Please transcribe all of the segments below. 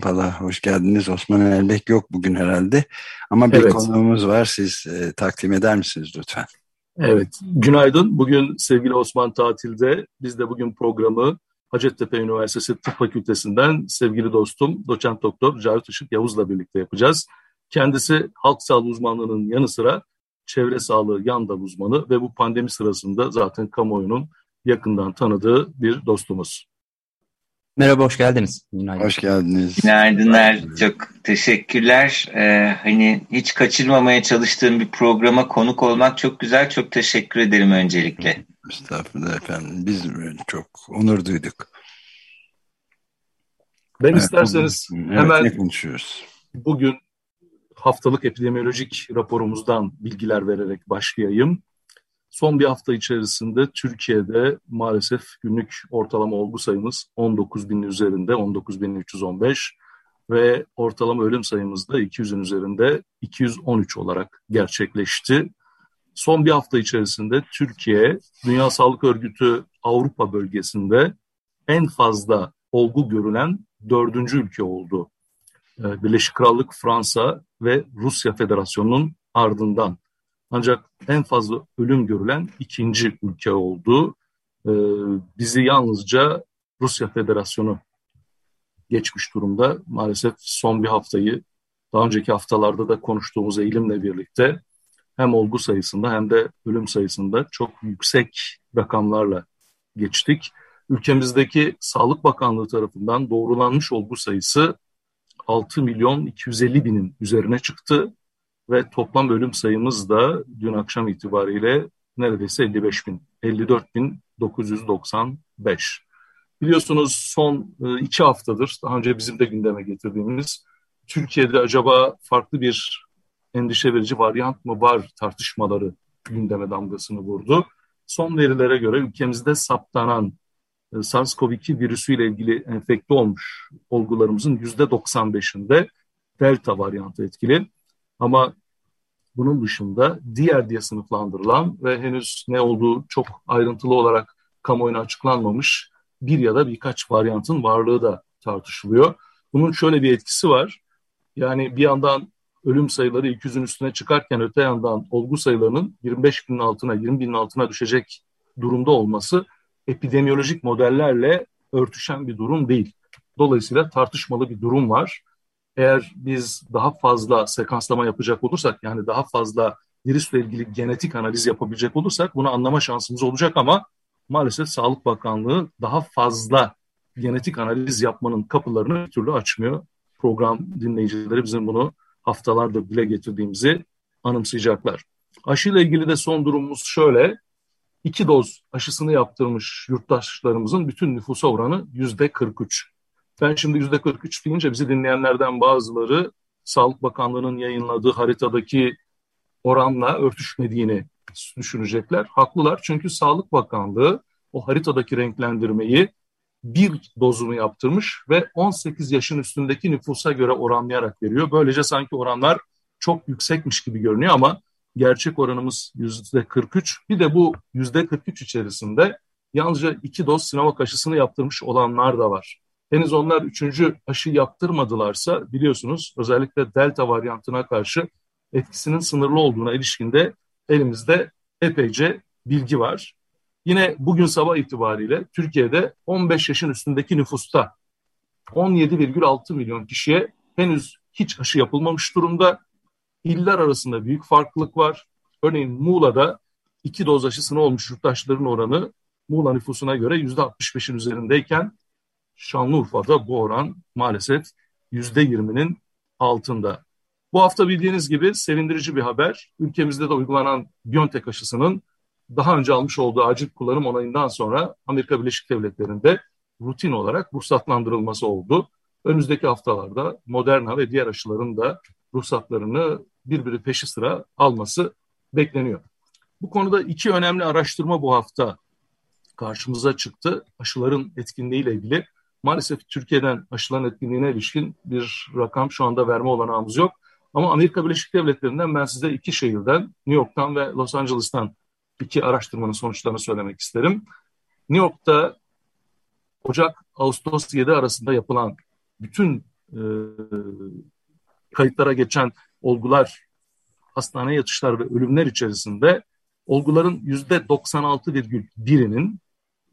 Kayan Pala, hoş geldiniz. Osman Elbek yok bugün herhalde. Ama bir evet. konuğumuz var, siz e, takdim eder misiniz lütfen? Evet, günaydın. Bugün sevgili Osman tatilde. Biz de bugün programı Hacettepe Üniversitesi Tıp Fakültesinden sevgili dostum doçent doktor Cavit Işık Yavuz'la birlikte yapacağız. Kendisi halk sağlığı uzmanlığının yanı sıra çevre sağlığı yan dal uzmanı ve bu pandemi sırasında zaten kamuoyunun yakından tanıdığı bir dostumuz. Merhaba, hoş geldiniz. Günaydın. Hoş geldiniz. Günaydınlar, çok teşekkürler. Ee, hani hiç kaçırmamaya çalıştığım bir programa konuk olmak çok güzel, çok teşekkür ederim öncelikle. Estağfurullah efendim, biz çok onur duyduk. Ben evet, isterseniz bugün, hemen konuşuyoruz? bugün haftalık epidemiolojik raporumuzdan bilgiler vererek başlayayım. Son bir hafta içerisinde Türkiye'de maalesef günlük ortalama olgu sayımız 19 bin üzerinde 19.315 ve ortalama ölüm sayımız da 200'ün üzerinde 213 olarak gerçekleşti. Son bir hafta içerisinde Türkiye Dünya Sağlık Örgütü Avrupa bölgesinde en fazla olgu görülen dördüncü ülke oldu. Ee, Birleşik Krallık, Fransa ve Rusya Federasyonu'nun ardından ancak en fazla ölüm görülen ikinci ülke oldu. Ee, bizi yalnızca Rusya Federasyonu geçmiş durumda. Maalesef son bir haftayı daha önceki haftalarda da konuştuğumuz eğilimle birlikte hem olgu sayısında hem de ölüm sayısında çok yüksek rakamlarla geçtik. Ülkemizdeki Sağlık Bakanlığı tarafından doğrulanmış olgu sayısı 6 milyon 250 binin üzerine çıktı ve toplam ölüm sayımız da dün akşam itibariyle neredeyse 55 bin, 54 bin 995. Biliyorsunuz son e, iki haftadır daha önce bizim de gündeme getirdiğimiz Türkiye'de acaba farklı bir endişe verici varyant mı var tartışmaları gündeme damgasını vurdu. Son verilere göre ülkemizde saptanan e, SARS-CoV-2 virüsüyle ilgili enfekte olmuş olgularımızın %95'inde delta varyantı etkili. Ama bunun dışında diğer diye sınıflandırılan ve henüz ne olduğu çok ayrıntılı olarak kamuoyuna açıklanmamış bir ya da birkaç varyantın varlığı da tartışılıyor. Bunun şöyle bir etkisi var. Yani bir yandan ölüm sayıları 200'ün üstüne çıkarken öte yandan olgu sayılarının 25 binin altına, 20 binin altına düşecek durumda olması epidemiyolojik modellerle örtüşen bir durum değil. Dolayısıyla tartışmalı bir durum var eğer biz daha fazla sekanslama yapacak olursak yani daha fazla virüsle ilgili genetik analiz yapabilecek olursak bunu anlama şansımız olacak ama maalesef Sağlık Bakanlığı daha fazla genetik analiz yapmanın kapılarını bir türlü açmıyor. Program dinleyicileri bizim bunu haftalardır dile getirdiğimizi anımsayacaklar. Aşıyla ilgili de son durumumuz şöyle. İki doz aşısını yaptırmış yurttaşlarımızın bütün nüfusa oranı yüzde 43. Ben şimdi yüzde 43 deyince bizi dinleyenlerden bazıları Sağlık Bakanlığı'nın yayınladığı haritadaki oranla örtüşmediğini düşünecekler. Haklılar çünkü Sağlık Bakanlığı o haritadaki renklendirmeyi bir dozunu yaptırmış ve 18 yaşın üstündeki nüfusa göre oranlayarak veriyor. Böylece sanki oranlar çok yüksekmiş gibi görünüyor ama gerçek oranımız yüzde 43. Bir de bu yüzde 43 içerisinde yalnızca iki doz Sinovac aşısını yaptırmış olanlar da var. Henüz onlar üçüncü aşı yaptırmadılarsa biliyorsunuz özellikle delta varyantına karşı etkisinin sınırlı olduğuna ilişkinde elimizde epeyce bilgi var. Yine bugün sabah itibariyle Türkiye'de 15 yaşın üstündeki nüfusta 17,6 milyon kişiye henüz hiç aşı yapılmamış durumda. İller arasında büyük farklılık var. Örneğin Muğla'da iki doz aşısını olmuş yurttaşların oranı Muğla nüfusuna göre %65'in üzerindeyken Şanlıurfa'da bu oran maalesef yüzde yirminin altında. Bu hafta bildiğiniz gibi sevindirici bir haber. Ülkemizde de uygulanan Biontech aşısının daha önce almış olduğu acil kullanım onayından sonra Amerika Birleşik Devletleri'nde rutin olarak ruhsatlandırılması oldu. Önümüzdeki haftalarda Moderna ve diğer aşıların da ruhsatlarını birbiri peşi sıra alması bekleniyor. Bu konuda iki önemli araştırma bu hafta karşımıza çıktı. Aşıların etkinliğiyle ilgili. Maalesef Türkiye'den aşıların etkinliğine ilişkin bir rakam şu anda verme olanağımız yok. Ama Amerika Birleşik Devletleri'nden ben size iki şehirden, New York'tan ve Los Angeles'tan iki araştırmanın sonuçlarını söylemek isterim. New York'ta Ocak-Ağustos 7 arasında yapılan bütün e, kayıtlara geçen olgular, hastane yatışlar ve ölümler içerisinde olguların yüzde 96,1'inin,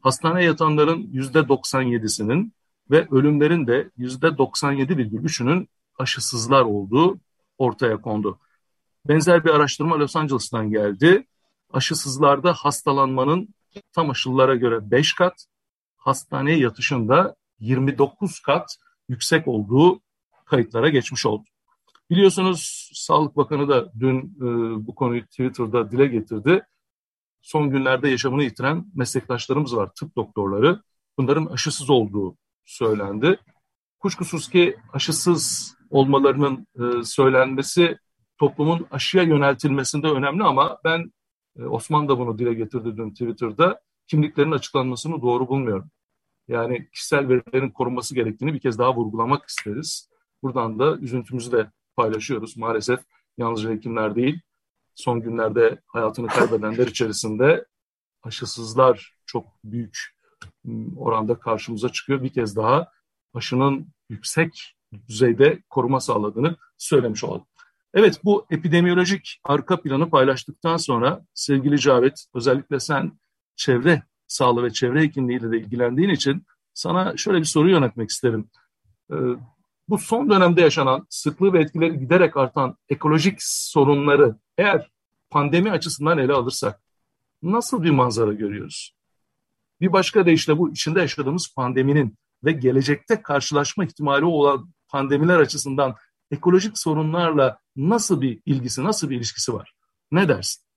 hastaneye yatanların yüzde 97'sinin ve ölümlerin de yüzde 97,3'ünün aşısızlar olduğu ortaya kondu. Benzer bir araştırma Los Angeles'tan geldi. Aşısızlarda hastalanmanın tam aşılılara göre 5 kat, hastaneye yatışında 29 kat yüksek olduğu kayıtlara geçmiş oldu. Biliyorsunuz Sağlık Bakanı da dün e, bu konuyu Twitter'da dile getirdi. Son günlerde yaşamını yitiren meslektaşlarımız var, tıp doktorları. Bunların aşısız olduğu söylendi. Kuşkusuz ki aşısız olmalarının e, söylenmesi toplumun aşıya yöneltilmesinde önemli ama ben e, Osman da bunu dile getirdi dün Twitter'da kimliklerin açıklanmasını doğru bulmuyorum. Yani kişisel verilerin korunması gerektiğini bir kez daha vurgulamak isteriz. Buradan da üzüntümüzü de paylaşıyoruz. Maalesef yalnızca hekimler değil, son günlerde hayatını kaybedenler içerisinde aşısızlar çok büyük oranda karşımıza çıkıyor. Bir kez daha aşının yüksek düzeyde koruma sağladığını söylemiş olalım. Evet bu epidemiyolojik arka planı paylaştıktan sonra sevgili Cavit özellikle sen çevre sağlığı ve çevre hekimliğiyle de ilgilendiğin için sana şöyle bir soru yönetmek isterim. Ee, bu son dönemde yaşanan sıklığı ve etkileri giderek artan ekolojik sorunları eğer pandemi açısından ele alırsak nasıl bir manzara görüyoruz? Bir başka deyişle bu içinde yaşadığımız pandeminin ve gelecekte karşılaşma ihtimali olan pandemiler açısından ekolojik sorunlarla nasıl bir ilgisi, nasıl bir ilişkisi var? Ne dersin?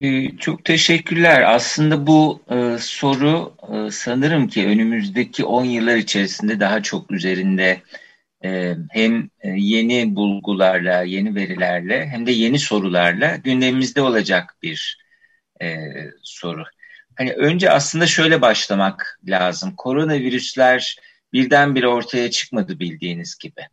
Ee, çok teşekkürler. Aslında bu e, soru e, sanırım ki önümüzdeki 10 yıllar içerisinde daha çok üzerinde e, hem e, yeni bulgularla, yeni verilerle hem de yeni sorularla gündemimizde olacak bir e, soru. Hani önce aslında şöyle başlamak lazım. Koronavirüsler birdenbire ortaya çıkmadı bildiğiniz gibi.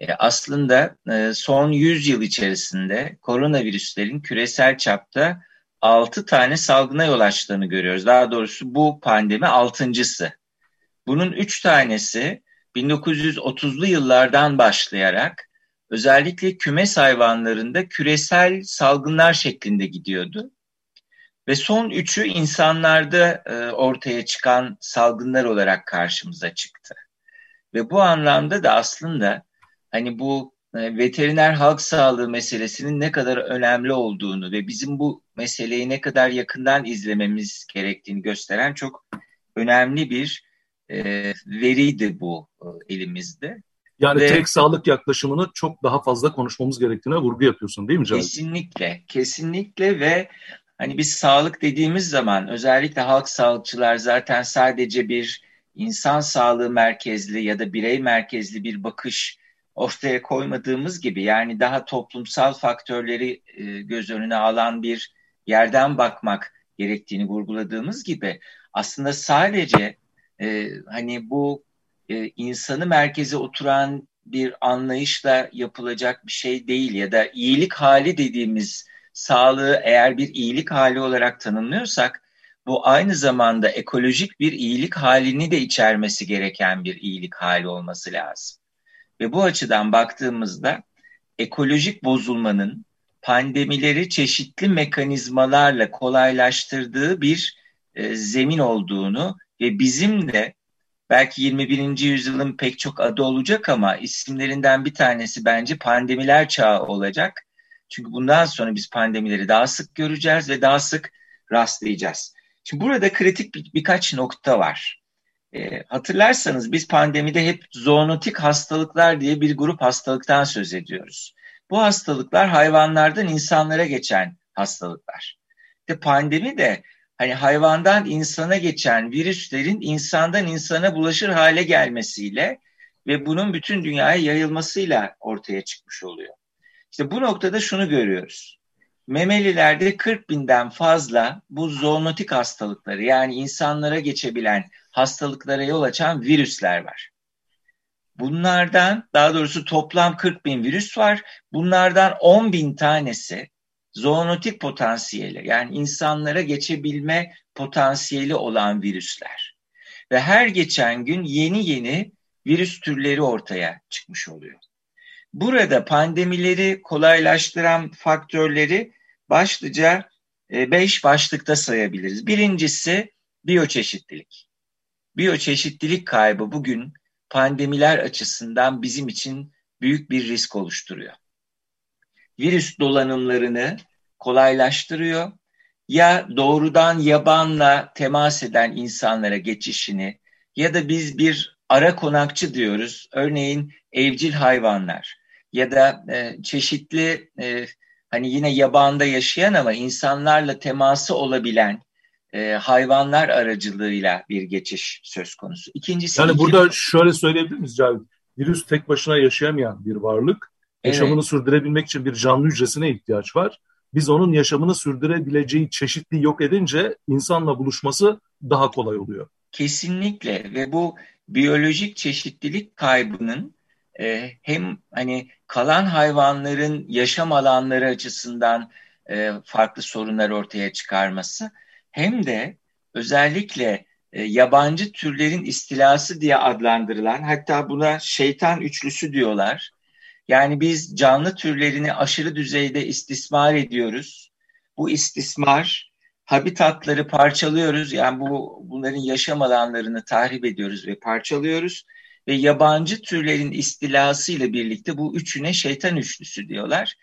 E, aslında e, son 100 yıl içerisinde koronavirüslerin küresel çapta 6 tane salgına yol açtığını görüyoruz. Daha doğrusu bu pandemi altıncısı. Bunun 3 tanesi 1930'lu yıllardan başlayarak özellikle kümes hayvanlarında küresel salgınlar şeklinde gidiyordu. Ve son üçü insanlarda e, ortaya çıkan salgınlar olarak karşımıza çıktı. Ve bu anlamda da aslında hani bu e, veteriner halk sağlığı meselesinin ne kadar önemli olduğunu ve bizim bu meseleyi ne kadar yakından izlememiz gerektiğini gösteren çok önemli bir e, veriydi bu e, elimizde. Yani ve, tek sağlık yaklaşımını çok daha fazla konuşmamız gerektiğine vurgu yapıyorsun değil mi Cahit? Kesinlikle, kesinlikle ve hani biz sağlık dediğimiz zaman özellikle halk sağlıkçılar zaten sadece bir insan sağlığı merkezli ya da birey merkezli bir bakış ortaya koymadığımız gibi yani daha toplumsal faktörleri e, göz önüne alan bir yerden bakmak gerektiğini vurguladığımız gibi aslında sadece e, hani bu e, insanı merkeze oturan bir anlayışla yapılacak bir şey değil ya da iyilik hali dediğimiz sağlığı eğer bir iyilik hali olarak tanımlıyorsak bu aynı zamanda ekolojik bir iyilik halini de içermesi gereken bir iyilik hali olması lazım. Ve bu açıdan baktığımızda ekolojik bozulmanın pandemileri çeşitli mekanizmalarla kolaylaştırdığı bir e, zemin olduğunu ve bizim de belki 21. yüzyılın pek çok adı olacak ama isimlerinden bir tanesi bence pandemiler çağı olacak. Çünkü bundan sonra biz pandemileri daha sık göreceğiz ve daha sık rastlayacağız. Şimdi burada kritik bir, birkaç nokta var. E, hatırlarsanız biz pandemide hep zoonotik hastalıklar diye bir grup hastalıktan söz ediyoruz. Bu hastalıklar hayvanlardan insanlara geçen hastalıklar. İşte pandemi de hani hayvandan insana geçen virüslerin insandan insana bulaşır hale gelmesiyle ve bunun bütün dünyaya yayılmasıyla ortaya çıkmış oluyor. İşte bu noktada şunu görüyoruz. Memelilerde 40 binden fazla bu zoonotik hastalıkları yani insanlara geçebilen hastalıklara yol açan virüsler var. Bunlardan daha doğrusu toplam 40 bin virüs var. Bunlardan 10 bin tanesi zoonotik potansiyeli yani insanlara geçebilme potansiyeli olan virüsler. Ve her geçen gün yeni yeni virüs türleri ortaya çıkmış oluyor. Burada pandemileri kolaylaştıran faktörleri başlıca e, beş başlıkta sayabiliriz. Birincisi biyoçeşitlilik. Biyoçeşitlilik kaybı bugün pandemiler açısından bizim için büyük bir risk oluşturuyor. Virüs dolanımlarını kolaylaştırıyor. Ya doğrudan yabanla temas eden insanlara geçişini ya da biz bir ara konakçı diyoruz. Örneğin evcil hayvanlar ya da e, çeşitli e, hani yine yabanda yaşayan ama insanlarla teması olabilen e, hayvanlar aracılığıyla bir geçiş söz konusu. İkincisi yani burada iki... şöyle söyleyebilir miyiz Cavit? Virüs tek başına yaşayamayan bir varlık. Yaşamını evet. sürdürebilmek için bir canlı hücresine ihtiyaç var. Biz onun yaşamını sürdürebileceği çeşitliği yok edince insanla buluşması daha kolay oluyor. Kesinlikle ve bu biyolojik çeşitlilik kaybının e, hem hani kalan hayvanların yaşam alanları açısından e, farklı sorunlar ortaya çıkarması hem de özellikle e, yabancı türlerin istilası diye adlandırılan hatta buna şeytan üçlüsü diyorlar. Yani biz canlı türlerini aşırı düzeyde istismar ediyoruz. Bu istismar habitatları parçalıyoruz. Yani bu bunların yaşam alanlarını tahrip ediyoruz ve parçalıyoruz ve yabancı türlerin istilası ile birlikte bu üçüne şeytan üçlüsü diyorlar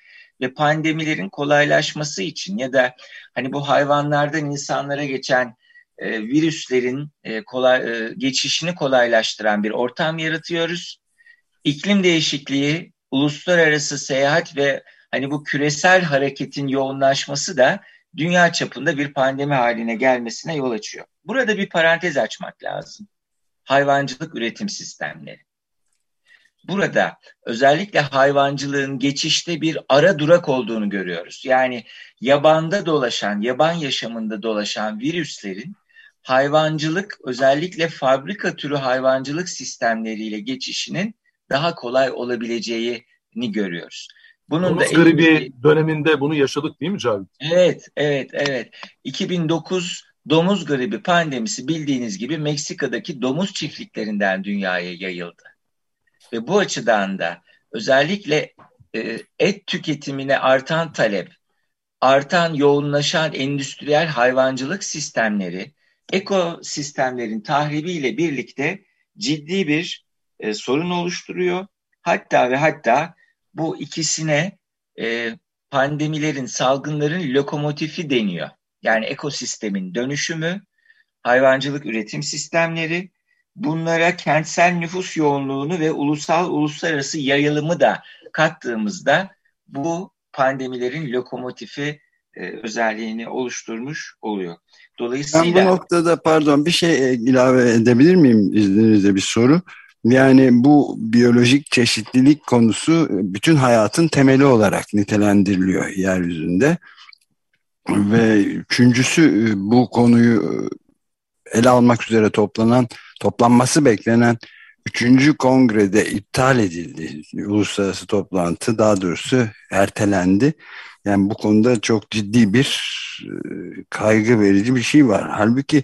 ve pandemilerin kolaylaşması için ya da hani bu hayvanlardan insanlara geçen e, virüslerin e, kolay e, geçişini kolaylaştıran bir ortam yaratıyoruz. İklim değişikliği, uluslararası seyahat ve hani bu küresel hareketin yoğunlaşması da dünya çapında bir pandemi haline gelmesine yol açıyor. Burada bir parantez açmak lazım. Hayvancılık üretim sistemleri. Burada özellikle hayvancılığın geçişte bir ara durak olduğunu görüyoruz. Yani yabanda dolaşan, yaban yaşamında dolaşan virüslerin hayvancılık özellikle fabrika türü hayvancılık sistemleriyle geçişinin daha kolay olabileceğini görüyoruz. Bunun Domuz da gribi elimizde... döneminde bunu yaşadık değil mi Cavit? Evet, evet, evet. 2009 domuz gribi pandemisi bildiğiniz gibi Meksika'daki domuz çiftliklerinden dünyaya yayıldı. Ve bu açıdan da özellikle e, et tüketimine artan talep, artan yoğunlaşan endüstriyel hayvancılık sistemleri, ekosistemlerin tahribiyle birlikte ciddi bir e, sorun oluşturuyor. Hatta ve hatta bu ikisine e, pandemilerin, salgınların lokomotifi deniyor. Yani ekosistemin dönüşümü, hayvancılık üretim sistemleri bunlara kentsel nüfus yoğunluğunu ve ulusal uluslararası yayılımı da kattığımızda bu pandemilerin lokomotifi e, özelliğini oluşturmuş oluyor. Dolayısıyla ben bu noktada pardon bir şey ilave edebilir miyim izninizle bir soru. Yani bu biyolojik çeşitlilik konusu bütün hayatın temeli olarak nitelendiriliyor yeryüzünde. Ve üçüncüsü bu konuyu ele almak üzere toplanan toplanması beklenen 3. kongrede iptal edildi. Uluslararası toplantı daha doğrusu ertelendi. Yani bu konuda çok ciddi bir e, kaygı verici bir şey var. Halbuki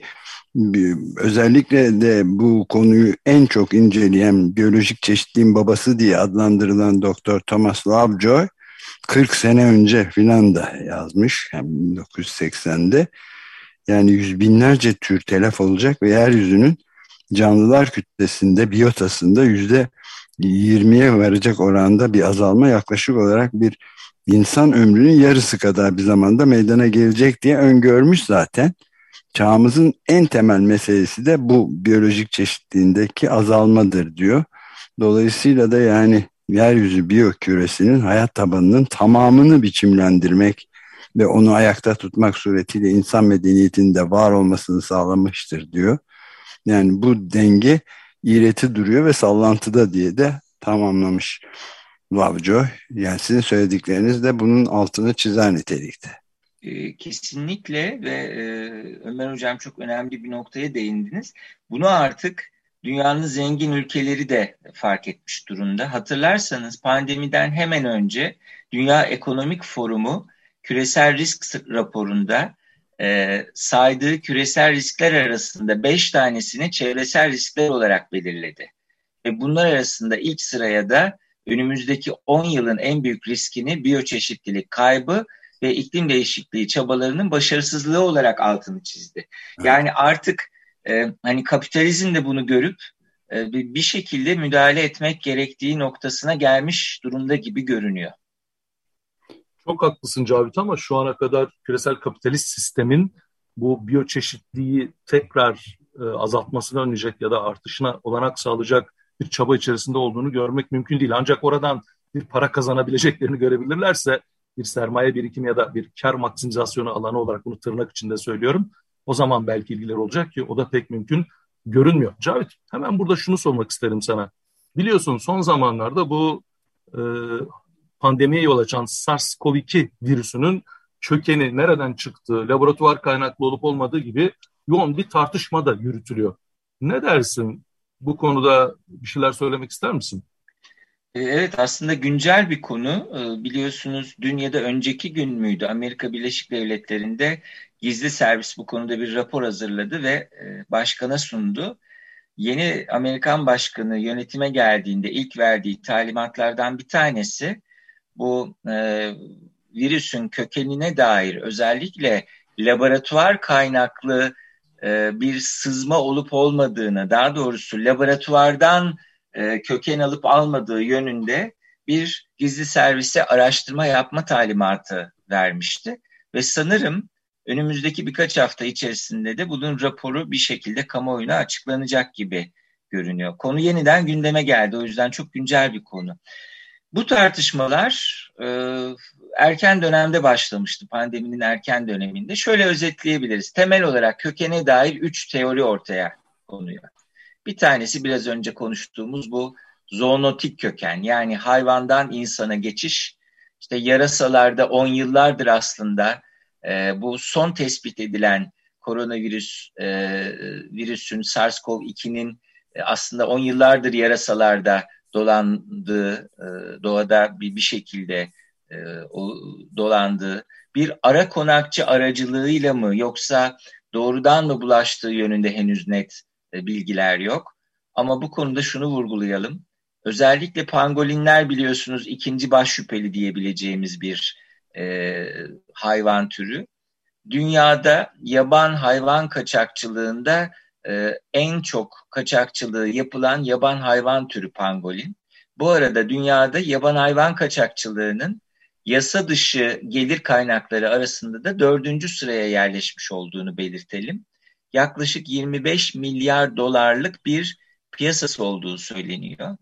özellikle de bu konuyu en çok inceleyen biyolojik çeşitliğin babası diye adlandırılan Doktor Thomas Lovejoy 40 sene önce filan da yazmış yani 1980'de yani yüz binlerce tür telef olacak ve yeryüzünün canlılar kütlesinde, biyotasında yüzde 20'ye varacak oranda bir azalma yaklaşık olarak bir insan ömrünün yarısı kadar bir zamanda meydana gelecek diye öngörmüş zaten. Çağımızın en temel meselesi de bu biyolojik çeşitliğindeki azalmadır diyor. Dolayısıyla da yani yeryüzü biyoküresinin hayat tabanının tamamını biçimlendirmek ve onu ayakta tutmak suretiyle insan medeniyetinde var olmasını sağlamıştır diyor. Yani bu denge iğreti duruyor ve sallantıda diye de tamamlamış Lovejoy. Yani sizin söyledikleriniz de bunun altını çizer nitelikte. E, kesinlikle ve e, Ömer Hocam çok önemli bir noktaya değindiniz. Bunu artık dünyanın zengin ülkeleri de fark etmiş durumda. Hatırlarsanız pandemiden hemen önce Dünya Ekonomik Forumu küresel risk raporunda e, saydığı küresel riskler arasında beş tanesini çevresel riskler olarak belirledi. Ve bunlar arasında ilk sıraya da önümüzdeki 10 yılın en büyük riskini biyoçeşitlilik kaybı ve iklim değişikliği çabalarının başarısızlığı olarak altını çizdi. Yani artık e, hani kapitalizm de bunu görüp e, bir şekilde müdahale etmek gerektiği noktasına gelmiş durumda gibi görünüyor. Çok haklısın Cavit ama şu ana kadar küresel kapitalist sistemin bu biyoçeşitliği tekrar e, azaltmasını önleyecek ya da artışına olanak sağlayacak bir çaba içerisinde olduğunu görmek mümkün değil. Ancak oradan bir para kazanabileceklerini görebilirlerse bir sermaye birikimi ya da bir kar maksimizasyonu alanı olarak bunu tırnak içinde söylüyorum. O zaman belki ilgiler olacak ki o da pek mümkün görünmüyor. Cavit hemen burada şunu sormak isterim sana. Biliyorsun son zamanlarda bu e, pandemiye yol açan SARS-CoV-2 virüsünün kökeni nereden çıktığı, laboratuvar kaynaklı olup olmadığı gibi yoğun bir tartışma da yürütülüyor. Ne dersin? Bu konuda bir şeyler söylemek ister misin? E, evet aslında güncel bir konu. E, biliyorsunuz dün ya da önceki gün müydü Amerika Birleşik Devletleri'nde gizli servis bu konuda bir rapor hazırladı ve e, başkana sundu. Yeni Amerikan başkanı yönetime geldiğinde ilk verdiği talimatlardan bir tanesi bu e, virüsün kökenine dair özellikle laboratuvar kaynaklı e, bir sızma olup olmadığını, daha doğrusu laboratuvardan e, köken alıp almadığı yönünde bir gizli servise araştırma yapma talimatı vermişti. Ve sanırım önümüzdeki birkaç hafta içerisinde de bunun raporu bir şekilde kamuoyuna açıklanacak gibi görünüyor. Konu yeniden gündeme geldi. O yüzden çok güncel bir konu. Bu tartışmalar e, erken dönemde başlamıştı, pandeminin erken döneminde. Şöyle özetleyebiliriz. Temel olarak kökene dair üç teori ortaya konuyor. Bir tanesi biraz önce konuştuğumuz bu zoonotik köken yani hayvandan insana geçiş. İşte yarasalarda on yıllardır aslında e, bu son tespit edilen koronavirüs e, virüsün SARS-CoV-2'nin e, aslında on yıllardır yarasalarda dolandığı, e, doğada bir, bir şekilde e, o, dolandığı bir ara konakçı aracılığıyla mı yoksa doğrudan mı bulaştığı yönünde henüz net e, bilgiler yok. Ama bu konuda şunu vurgulayalım. Özellikle pangolinler biliyorsunuz ikinci baş şüpheli diyebileceğimiz bir e, hayvan türü. Dünyada yaban hayvan kaçakçılığında e, en çok kaçakçılığı yapılan yaban hayvan türü pangolin. Bu arada dünyada yaban hayvan kaçakçılığının yasa dışı gelir kaynakları arasında da dördüncü sıraya yerleşmiş olduğunu belirtelim. Yaklaşık 25 milyar dolarlık bir piyasası olduğu söyleniyor.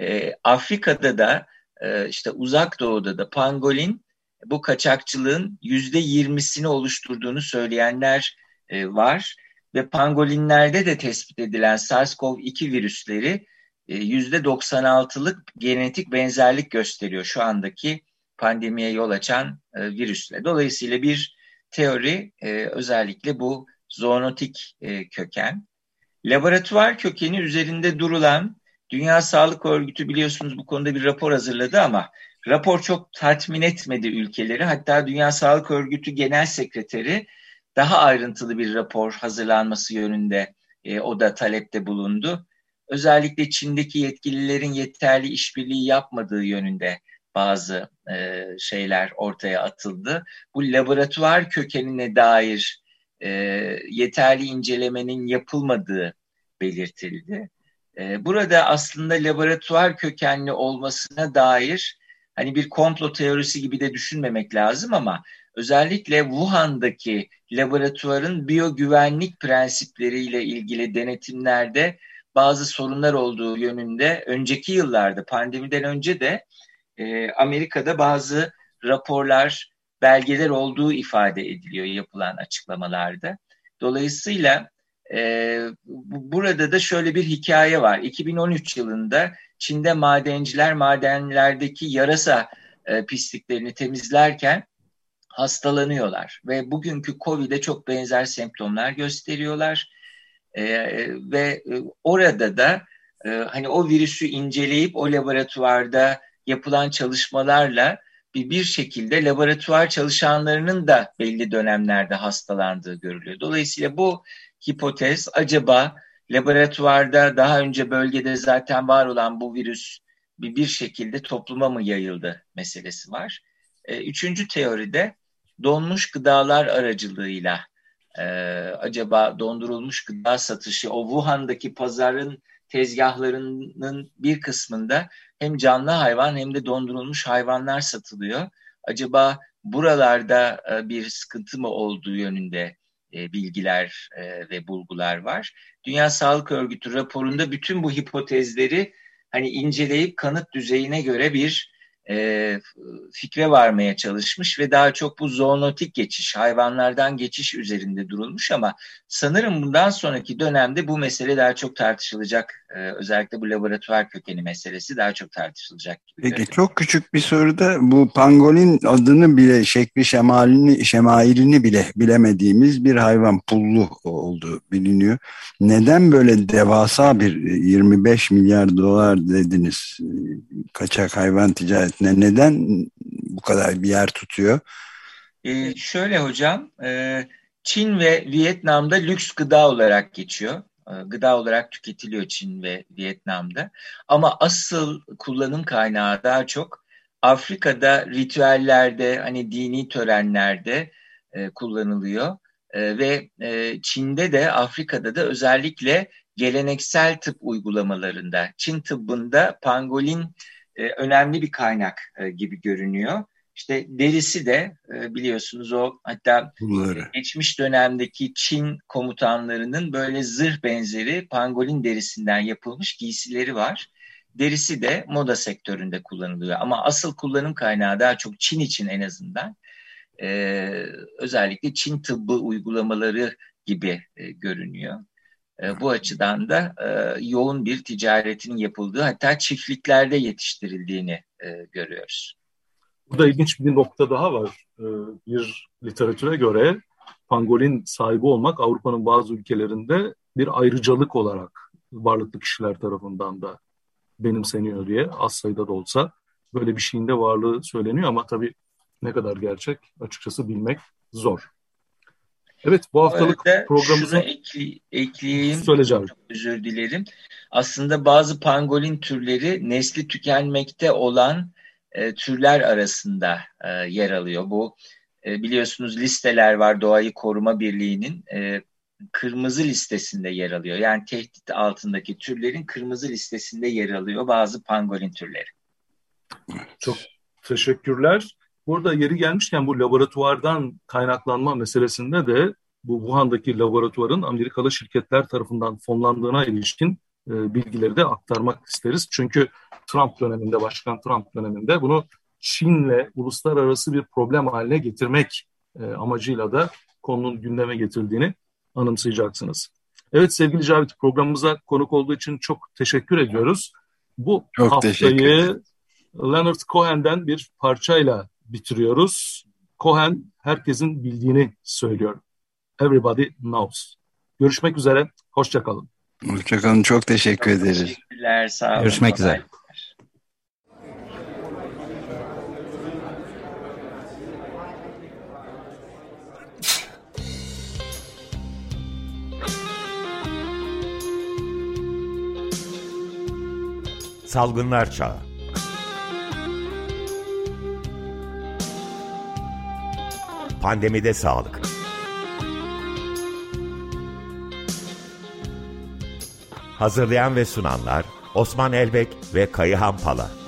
E, Afrika'da da e, işte uzak doğuda da pangolin bu kaçakçılığın yüzde yirmisini oluşturduğunu söyleyenler e, var ve pangolinlerde de tespit edilen SARS-CoV-2 virüsleri e, yüzde 96'lık genetik benzerlik gösteriyor şu andaki pandemiye yol açan e, virüsle. Dolayısıyla bir teori e, özellikle bu zoonotik köken. Laboratuvar kökeni üzerinde durulan Dünya Sağlık Örgütü biliyorsunuz bu konuda bir rapor hazırladı ama rapor çok tatmin etmedi ülkeleri. Hatta Dünya Sağlık Örgütü Genel Sekreteri daha ayrıntılı bir rapor hazırlanması yönünde e, o da talepte bulundu. Özellikle Çin'deki yetkililerin yeterli işbirliği yapmadığı yönünde bazı e, şeyler ortaya atıldı. Bu laboratuvar kökenine dair e, yeterli incelemenin yapılmadığı belirtildi. E, burada aslında laboratuvar kökenli olmasına dair hani bir komplo teorisi gibi de düşünmemek lazım ama özellikle Wuhan'daki laboratuvarın biyogüvenlik prensipleriyle ilgili denetimlerde bazı sorunlar olduğu yönünde önceki yıllarda pandemiden önce de e, Amerika'da bazı raporlar, belgeler olduğu ifade ediliyor yapılan açıklamalarda. Dolayısıyla E, burada da şöyle bir hikaye var. 2013 yılında Çin'de madenciler madenlerdeki yarasa e, pisliklerini temizlerken hastalanıyorlar ve bugünkü COVID'e çok benzer semptomlar gösteriyorlar e, ve orada da e, hani o virüsü inceleyip o laboratuvarda yapılan çalışmalarla bir, bir şekilde laboratuvar çalışanlarının da belli dönemlerde hastalandığı görülüyor. Dolayısıyla bu hipotez acaba laboratuvarda daha önce bölgede zaten var olan bu virüs bir, bir şekilde topluma mı yayıldı meselesi var. E, üçüncü teoride donmuş gıdalar aracılığıyla e, acaba dondurulmuş gıda satışı o Wuhan'daki pazarın tezgahlarının bir kısmında hem canlı hayvan hem de dondurulmuş hayvanlar satılıyor. Acaba buralarda e, bir sıkıntı mı olduğu yönünde e, bilgiler e, ve bulgular var. Dünya Sağlık Örgütü raporunda bütün bu hipotezleri hani inceleyip kanıt düzeyine göre bir e, fikre varmaya çalışmış ve daha çok bu zoonotik geçiş, hayvanlardan geçiş üzerinde durulmuş ama sanırım bundan sonraki dönemde bu mesele daha çok tartışılacak. E, özellikle bu laboratuvar kökeni meselesi daha çok tartışılacak gibi. Peki görünüyor. çok küçük bir soruda bu pangolin adını bile şekli şemalini, şemailini bile bilemediğimiz bir hayvan pullu olduğu biliniyor. Neden böyle devasa bir 25 milyar dolar dediniz kaçak hayvan ticaretine neden bu kadar bir yer tutuyor? Ee, şöyle hocam, e, Çin ve Vietnam'da lüks gıda olarak geçiyor. E, gıda olarak tüketiliyor Çin ve Vietnam'da. Ama asıl kullanım kaynağı daha çok Afrika'da ritüellerde, hani dini törenlerde e, kullanılıyor. E, ve e, Çin'de de Afrika'da da özellikle geleneksel tıp uygulamalarında, Çin tıbbında pangolin e, önemli bir kaynak e, gibi görünüyor. İşte derisi de e, biliyorsunuz o hatta Bunları. geçmiş dönemdeki Çin komutanlarının böyle zırh benzeri pangolin derisinden yapılmış giysileri var. Derisi de moda sektöründe kullanılıyor ama asıl kullanım kaynağı daha çok Çin için en azından e, özellikle Çin tıbbı uygulamaları gibi e, görünüyor. E, bu açıdan da e, yoğun bir ticaretin yapıldığı hatta çiftliklerde yetiştirildiğini e, görüyoruz. Burada ilginç bir nokta daha var. E, bir literatüre göre pangolin sahibi olmak Avrupa'nın bazı ülkelerinde bir ayrıcalık olarak varlıklı kişiler tarafından da benimseniyor diye az sayıda da olsa böyle bir şeyin de varlığı söyleniyor ama tabii ne kadar gerçek açıkçası bilmek zor. Evet bu haftalık şunu ekli, ekleyeyim. söyleyeceğim. Çok özür dilerim. Aslında bazı pangolin türleri nesli tükenmekte olan e, türler arasında e, yer alıyor. Bu e, biliyorsunuz listeler var Doğayı Koruma Birliği'nin e, kırmızı listesinde yer alıyor. Yani tehdit altındaki türlerin kırmızı listesinde yer alıyor bazı pangolin türleri. Çok teşekkürler. Burada yeri gelmişken bu laboratuvardan kaynaklanma meselesinde de bu Wuhan'daki laboratuvarın Amerikalı şirketler tarafından fonlandığına ilişkin e, bilgileri de aktarmak isteriz. Çünkü Trump döneminde, Başkan Trump döneminde bunu Çin'le uluslararası bir problem haline getirmek e, amacıyla da konunun gündeme getirdiğini anımsayacaksınız. Evet sevgili Cavit programımıza konuk olduğu için çok teşekkür ediyoruz. Bu Çok haftayı Leonard Cohen'den bir parçayla bitiriyoruz. Cohen herkesin bildiğini söylüyor. Everybody knows. Görüşmek üzere, hoşçakalın. Hoşçakalın çok teşekkür ederiz. Teşekkürler, sağ olun. Görüşmek üzere. Salgınlar Çağı Pandemide Sağlık. Hazırlayan ve sunanlar Osman Elbek ve Kayıhan Pala